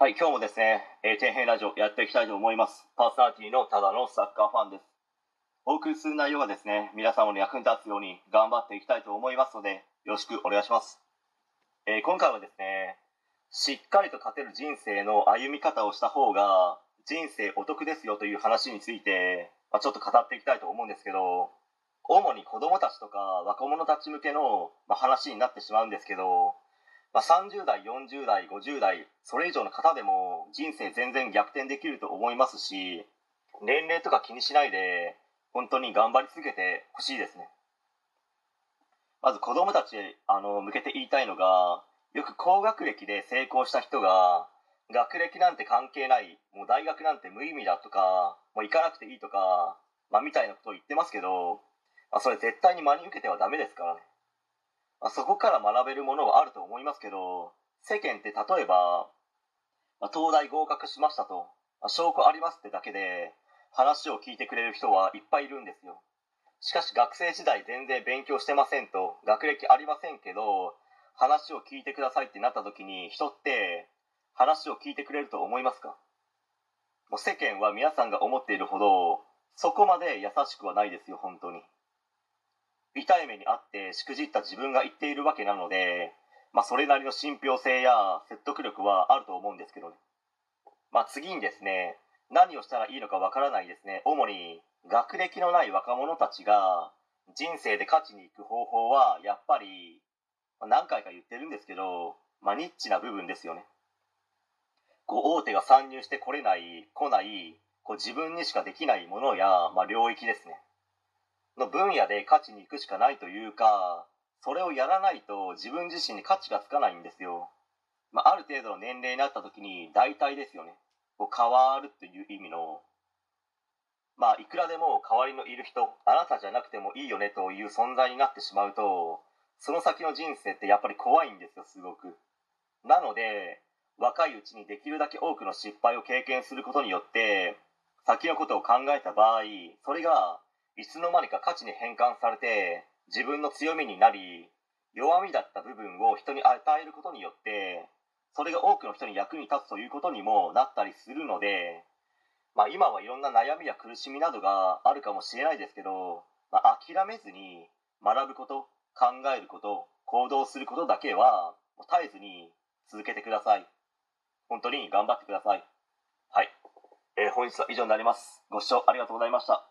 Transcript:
はい、今日もですね、えー、天変ラジオやっていきたいと思います。パーソナリティのただのサッカーファンです。お送りする内容がですね、皆様の役に立つように頑張っていきたいと思いますので、よろしくお願いします。えー今回はですね、しっかりと勝てる人生の歩み方をした方が人生お得ですよという話について、まあ、ちょっと語っていきたいと思うんですけど、主に子供たちとか若者たち向けの、まあ、話になってしまうんですけど、まあ、30代40代50代それ以上の方でも人生全然逆転できると思いますし年齢とか気にしないで本当に頑張り続けてほしいですね。まず子供たちあの向けて言いたいのがよく高学歴で成功した人が学歴なんて関係ないもう大学なんて無意味だとかもう行かなくていいとか、まあ、みたいなことを言ってますけど、まあ、それ絶対に真に受けてはダメですからね。まあ、そこから学べるものはあると思いますけど世間って例えば、まあ、東大合格しましたと、まあ、証拠ありますってだけで話を聞いてくれる人はいっぱいいるんですよ。しかし学生時代全然勉強してませんと学歴ありませんけど話を聞いてくださいってなった時に人って話を聞いてくれると思いますか？もう世間は皆さんが思っているほどそこまで優しくはないですよ本当に。痛い目にあってしくじった自分が言っているわけなので、まあ、それなりの信憑性や説得力はあると思うんですけどね、まあ、次にですね何をしたらいいのかわからないですね。主に学歴のない若者たちが人生で勝ちに行く方法はやっぱり何回か言ってるんですけど、まあ、ニッチな部分ですよね。こう大手が参入してこれない来ないこう自分にしかできないものや、まあ、領域ですね。の分野で勝ちに行くしかないというかそれをやらないと自分自身に価値がつかないんですよ、まあ、ある程度の年齢になった時に大体ですよね。こう変わるという意味のまあいくらでも代わりのいる人あなたじゃなくてもいいよねという存在になってしまうとその先の人生ってやっぱり怖いんですよすごく。なので若いうちにできるだけ多くの失敗を経験することによって先のことを考えた場合それがいつの間にか価値に変換されて自分の強みになり弱みだった部分を人に与えることによってそれが多くの人に役に立つということにもなったりするので、まあ、今はいろんな悩みや苦しみなどがあるかもしれないですけど、まあ、諦めずに学ぶこと考えること行動することだけは絶えずに続けてください。本当に頑張ってください。はい、えー本日は以上になります。ご視聴ありがとうございました。